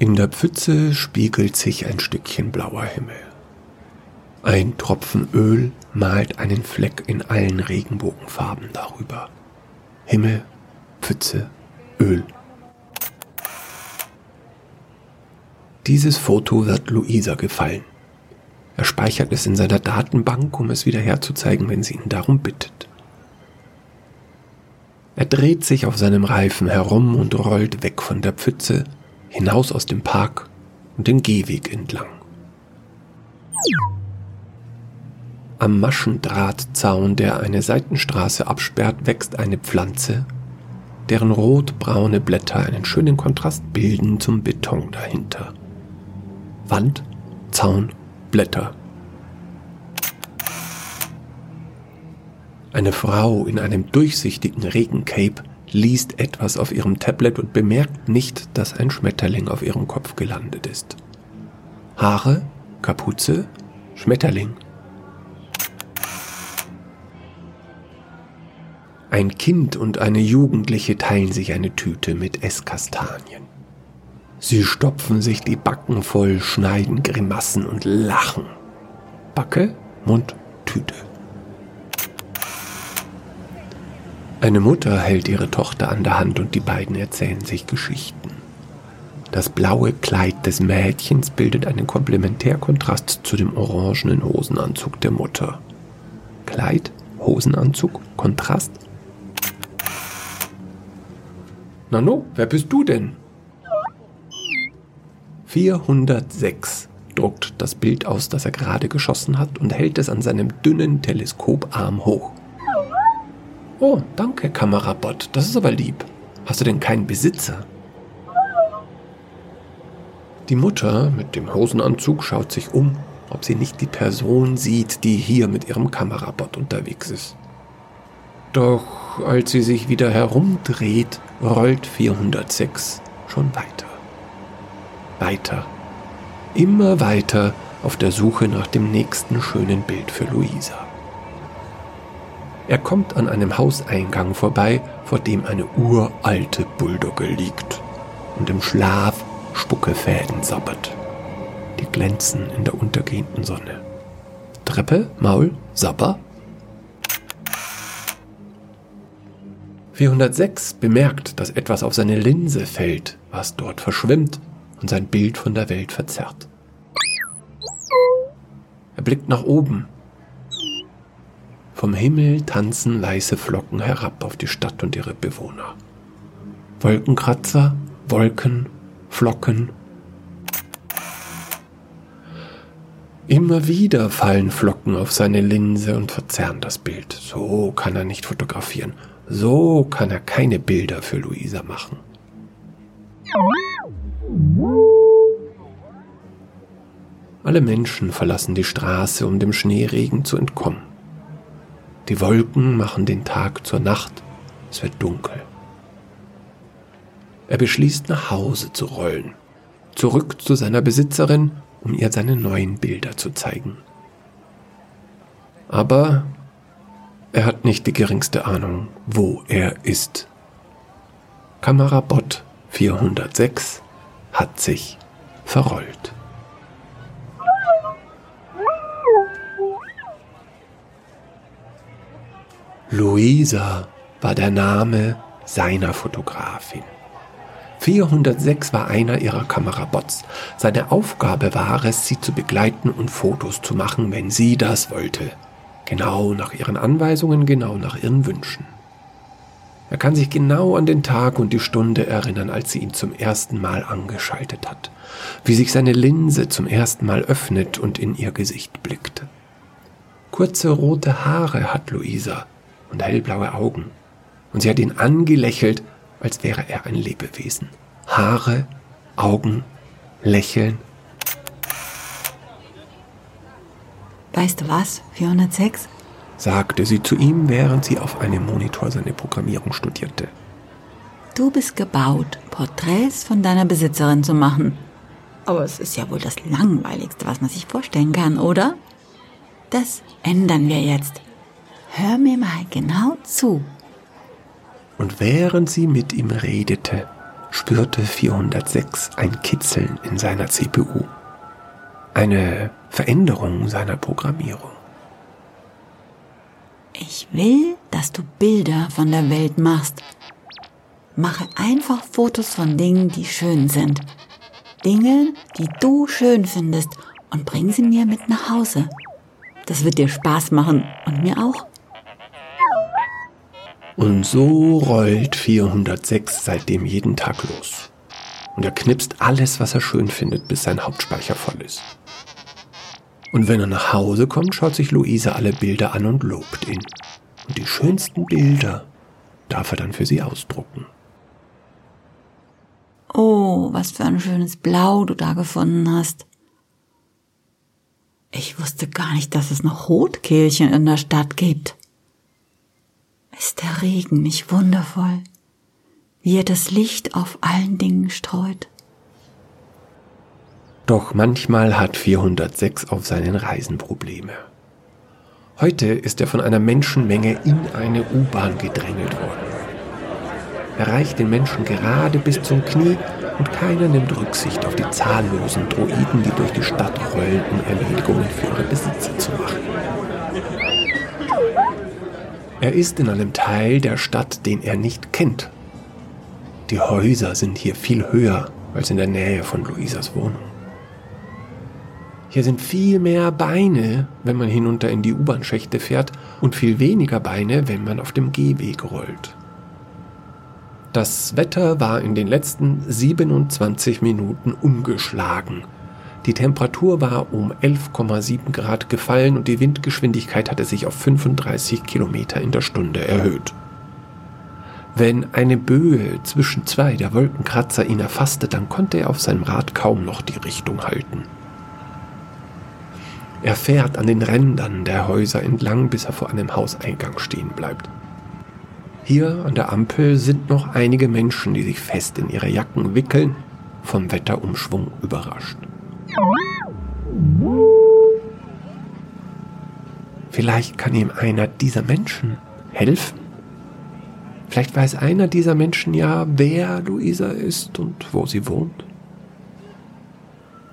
In der Pfütze spiegelt sich ein Stückchen blauer Himmel. Ein Tropfen Öl malt einen Fleck in allen Regenbogenfarben darüber. Himmel, Pfütze, Öl. Dieses Foto wird Luisa gefallen. Er speichert es in seiner Datenbank, um es wieder herzuzeigen, wenn sie ihn darum bittet. Er dreht sich auf seinem Reifen herum und rollt weg von der Pfütze, hinaus aus dem Park und den Gehweg entlang. Am Maschendrahtzaun, der eine Seitenstraße absperrt, wächst eine Pflanze, deren rotbraune Blätter einen schönen Kontrast bilden zum Beton dahinter. Wand, Zaun, Blätter. Eine Frau in einem durchsichtigen Regencape liest etwas auf ihrem Tablet und bemerkt nicht, dass ein Schmetterling auf ihrem Kopf gelandet ist. Haare, Kapuze, Schmetterling. Ein Kind und eine Jugendliche teilen sich eine Tüte mit Esskastanien. Sie stopfen sich die Backen voll, schneiden Grimassen und lachen. Backe, Mund, Tüte. Eine Mutter hält ihre Tochter an der Hand und die beiden erzählen sich Geschichten. Das blaue Kleid des Mädchens bildet einen Komplementärkontrast zu dem orangenen Hosenanzug der Mutter. Kleid, Hosenanzug, Kontrast, Nano, wer bist du denn? 406 druckt das Bild aus, das er gerade geschossen hat und hält es an seinem dünnen Teleskoparm hoch. Oh, danke, Kamerabot, das ist aber lieb. Hast du denn keinen Besitzer? Die Mutter mit dem Hosenanzug schaut sich um, ob sie nicht die Person sieht, die hier mit ihrem Kamerabot unterwegs ist. Doch als sie sich wieder herumdreht, rollt 406 schon weiter. Weiter. Immer weiter auf der Suche nach dem nächsten schönen Bild für Luisa. Er kommt an einem Hauseingang vorbei, vor dem eine uralte Bulldogge liegt und im Schlaf Spuckefäden sabbert. Die glänzen in der untergehenden Sonne. Treppe, Maul, Sabber, 406 bemerkt, dass etwas auf seine Linse fällt, was dort verschwimmt und sein Bild von der Welt verzerrt. Er blickt nach oben. Vom Himmel tanzen weiße Flocken herab auf die Stadt und ihre Bewohner. Wolkenkratzer, Wolken, Flocken. Immer wieder fallen Flocken auf seine Linse und verzerren das Bild. So kann er nicht fotografieren. So kann er keine Bilder für Luisa machen. Alle Menschen verlassen die Straße, um dem Schneeregen zu entkommen. Die Wolken machen den Tag zur Nacht, es wird dunkel. Er beschließt nach Hause zu rollen, zurück zu seiner Besitzerin, um ihr seine neuen Bilder zu zeigen. Aber er hat nicht die geringste Ahnung, wo er ist. Kamerabot 406 hat sich verrollt. Luisa war der Name seiner Fotografin. 406 war einer ihrer Kamerabots. Seine Aufgabe war es, sie zu begleiten und Fotos zu machen, wenn sie das wollte. Genau nach ihren Anweisungen, genau nach ihren Wünschen. Er kann sich genau an den Tag und die Stunde erinnern, als sie ihn zum ersten Mal angeschaltet hat, wie sich seine Linse zum ersten Mal öffnet und in ihr Gesicht blickt. Kurze rote Haare hat Luisa und hellblaue Augen, und sie hat ihn angelächelt, als wäre er ein Lebewesen. Haare, Augen, Lächeln Weißt du was, 406? sagte sie zu ihm, während sie auf einem Monitor seine Programmierung studierte. Du bist gebaut, Porträts von deiner Besitzerin zu machen. Aber es ist ja wohl das Langweiligste, was man sich vorstellen kann, oder? Das ändern wir jetzt. Hör mir mal genau zu. Und während sie mit ihm redete, spürte 406 ein Kitzeln in seiner CPU. Eine Veränderung seiner Programmierung. Ich will, dass du Bilder von der Welt machst. Mache einfach Fotos von Dingen, die schön sind. Dinge, die du schön findest und bring sie mir mit nach Hause. Das wird dir Spaß machen und mir auch. Und so rollt 406 seitdem jeden Tag los. Und er knipst alles, was er schön findet, bis sein Hauptspeicher voll ist. Und wenn er nach Hause kommt, schaut sich Luise alle Bilder an und lobt ihn. Und die schönsten Bilder darf er dann für sie ausdrucken. Oh, was für ein schönes Blau du da gefunden hast. Ich wusste gar nicht, dass es noch Rotkehlchen in der Stadt gibt. Ist der Regen nicht wundervoll, wie er das Licht auf allen Dingen streut? Doch manchmal hat 406 auf seinen Reisen Probleme. Heute ist er von einer Menschenmenge in eine U-Bahn gedrängelt worden. Er reicht den Menschen gerade bis zum Knie und keiner nimmt Rücksicht auf die zahllosen Droiden, die durch die Stadt rollen, um Erledigungen für ihre Besitzer zu machen. Er ist in einem Teil der Stadt, den er nicht kennt. Die Häuser sind hier viel höher als in der Nähe von Luisas Wohnung. Hier sind viel mehr Beine, wenn man hinunter in die U-Bahn-Schächte fährt und viel weniger Beine, wenn man auf dem Gehweg rollt. Das Wetter war in den letzten 27 Minuten umgeschlagen. Die Temperatur war um 11,7 Grad gefallen und die Windgeschwindigkeit hatte sich auf 35 Kilometer in der Stunde erhöht. Wenn eine Böe zwischen zwei der Wolkenkratzer ihn erfasste, dann konnte er auf seinem Rad kaum noch die Richtung halten. Er fährt an den Rändern der Häuser entlang, bis er vor einem Hauseingang stehen bleibt. Hier an der Ampel sind noch einige Menschen, die sich fest in ihre Jacken wickeln, vom Wetterumschwung überrascht. Vielleicht kann ihm einer dieser Menschen helfen. Vielleicht weiß einer dieser Menschen ja, wer Luisa ist und wo sie wohnt.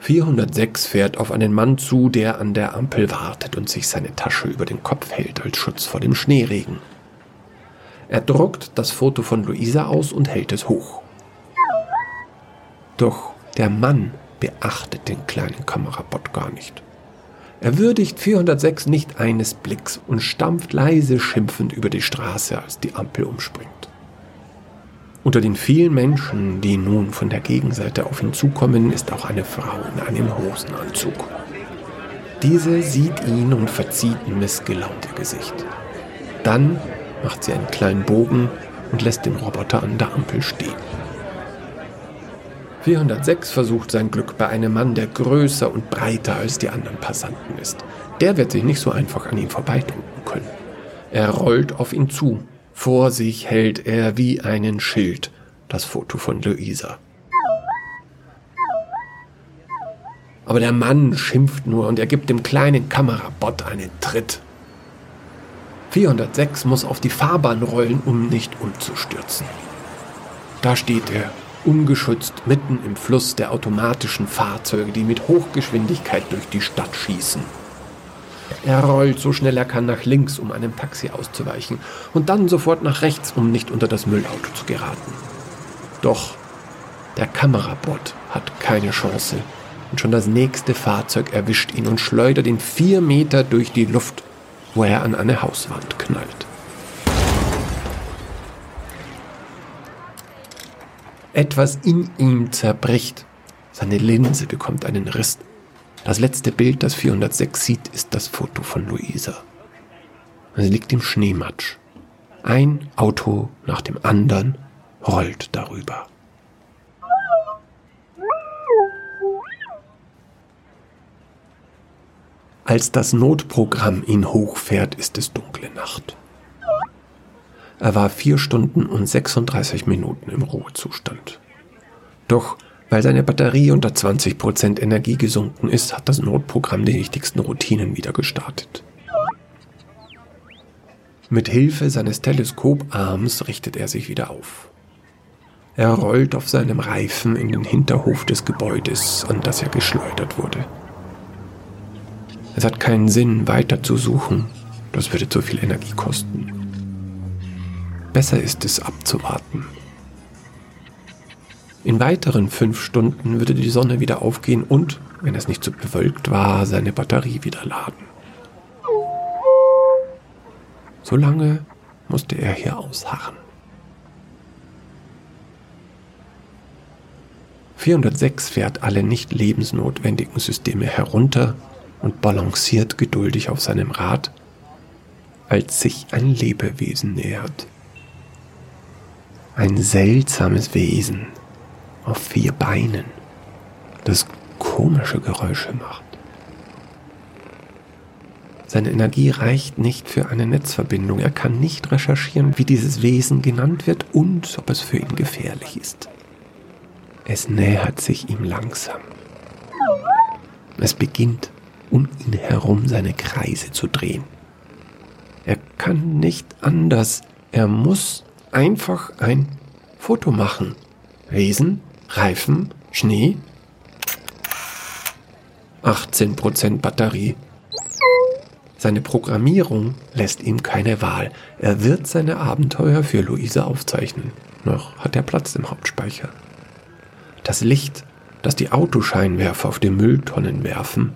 406 fährt auf einen Mann zu, der an der Ampel wartet und sich seine Tasche über den Kopf hält als Schutz vor dem Schneeregen. Er druckt das Foto von Luisa aus und hält es hoch. Doch der Mann beachtet den kleinen Kamerabot gar nicht. Er würdigt 406 nicht eines Blicks und stampft leise schimpfend über die Straße, als die Ampel umspringt. Unter den vielen Menschen, die nun von der Gegenseite auf ihn zukommen, ist auch eine Frau in einem Hosenanzug. Diese sieht ihn und verzieht ein missgelaunte Gesicht. Dann macht sie einen kleinen Bogen und lässt den Roboter an der Ampel stehen. 406 versucht sein Glück bei einem Mann, der größer und breiter als die anderen Passanten ist. Der wird sich nicht so einfach an ihm vorbeidrücken können. Er rollt auf ihn zu vor sich hält er wie einen Schild das Foto von Luisa. Aber der Mann schimpft nur und er gibt dem kleinen Kamerabot einen Tritt. 406 muss auf die Fahrbahn rollen, um nicht umzustürzen. Da steht er, ungeschützt mitten im Fluss der automatischen Fahrzeuge, die mit Hochgeschwindigkeit durch die Stadt schießen. Er rollt so schnell er kann nach links, um einem Taxi auszuweichen, und dann sofort nach rechts, um nicht unter das Müllauto zu geraten. Doch der Kamerabot hat keine Chance, und schon das nächste Fahrzeug erwischt ihn und schleudert ihn vier Meter durch die Luft, wo er an eine Hauswand knallt. Etwas in ihm zerbricht. Seine Linse bekommt einen Riss das letzte Bild, das 406 sieht, ist das Foto von Luisa. Sie liegt im Schneematsch. Ein Auto nach dem anderen rollt darüber. Als das Notprogramm ihn hochfährt, ist es dunkle Nacht. Er war vier Stunden und 36 Minuten im Ruhezustand. Doch weil seine Batterie unter 20% Energie gesunken ist, hat das Notprogramm die wichtigsten Routinen wieder gestartet. Mit Hilfe seines Teleskoparms richtet er sich wieder auf. Er rollt auf seinem Reifen in den Hinterhof des Gebäudes, an das er geschleudert wurde. Es hat keinen Sinn, weiter zu suchen. Das würde zu viel Energie kosten. Besser ist es abzuwarten. In weiteren fünf Stunden würde die Sonne wieder aufgehen und, wenn es nicht zu so bewölkt war, seine Batterie wieder laden. So lange musste er hier ausharren. 406 fährt alle nicht lebensnotwendigen Systeme herunter und balanciert geduldig auf seinem Rad, als sich ein Lebewesen nähert. Ein seltsames Wesen auf vier Beinen, das komische Geräusche macht. Seine Energie reicht nicht für eine Netzverbindung. Er kann nicht recherchieren, wie dieses Wesen genannt wird und ob es für ihn gefährlich ist. Es nähert sich ihm langsam. Es beginnt um ihn herum seine Kreise zu drehen. Er kann nicht anders. Er muss einfach ein Foto machen. Wesen, Reifen, Schnee. 18% Batterie. Seine Programmierung lässt ihm keine Wahl. Er wird seine Abenteuer für Luise aufzeichnen. Noch hat er Platz im Hauptspeicher. Das Licht, das die Autoscheinwerfer auf die Mülltonnen werfen,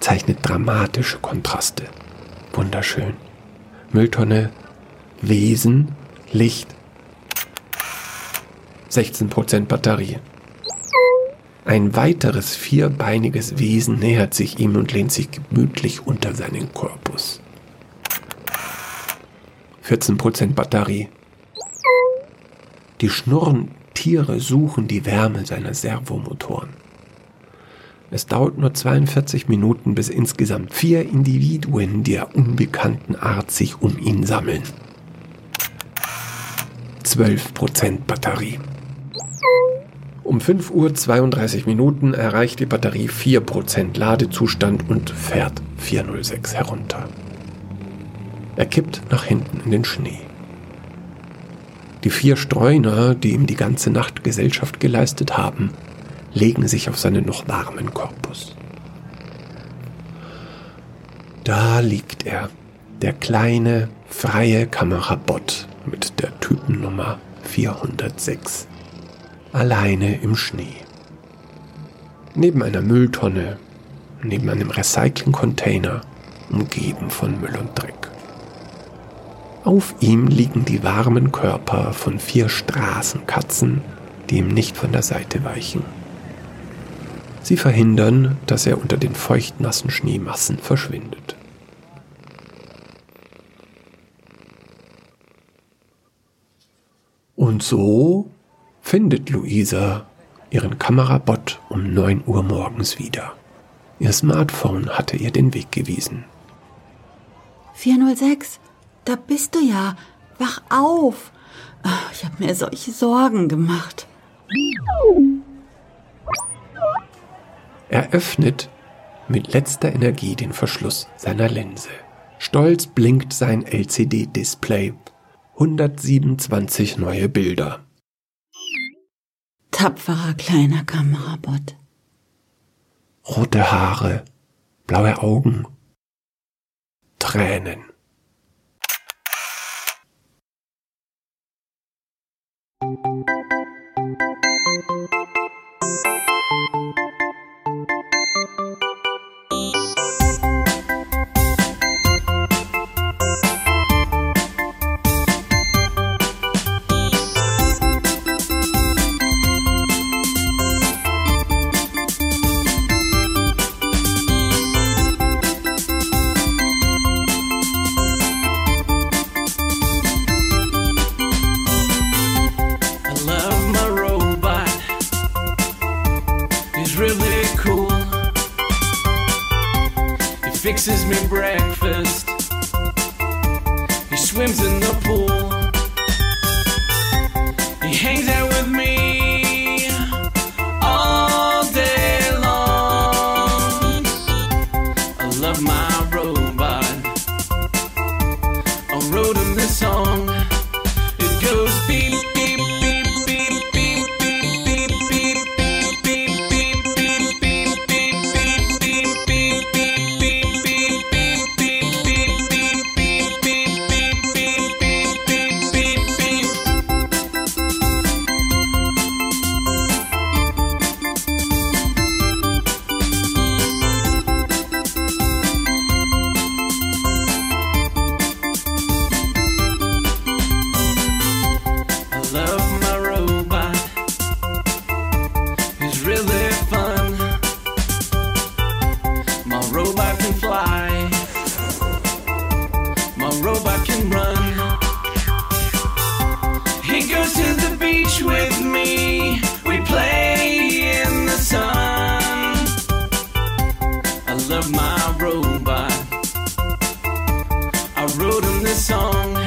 zeichnet dramatische Kontraste. Wunderschön. Mülltonne, Wesen, Licht. 16% Batterie. Ein weiteres vierbeiniges Wesen nähert sich ihm und lehnt sich gemütlich unter seinen Korpus. 14% Batterie. Die schnurren Tiere suchen die Wärme seiner Servomotoren. Es dauert nur 42 Minuten, bis insgesamt vier Individuen der unbekannten Art sich um ihn sammeln. 12% Batterie. Um 5 Uhr 32 Minuten erreicht die Batterie 4% Ladezustand und fährt 406 herunter. Er kippt nach hinten in den Schnee. Die vier Streuner, die ihm die ganze Nacht Gesellschaft geleistet haben, legen sich auf seinen noch warmen Korpus. Da liegt er, der kleine, freie Kamerabot mit der Typennummer 406, alleine im Schnee. Neben einer Mülltonne, neben einem Recycling-Container, umgeben von Müll und Dreck. Auf ihm liegen die warmen Körper von vier Straßenkatzen, die ihm nicht von der Seite weichen. Sie verhindern, dass er unter den feuchtnassen Schneemassen verschwindet. Und so findet Luisa ihren Kamerabot um 9 Uhr morgens wieder. Ihr Smartphone hatte ihr den Weg gewiesen. 406, da bist du ja. Wach auf. Ich habe mir solche Sorgen gemacht. Er öffnet mit letzter Energie den Verschluss seiner Linse. Stolz blinkt sein LCD-Display. 127 neue Bilder. Tapferer kleiner Kamerabot. Rote Haare, blaue Augen, Tränen. song.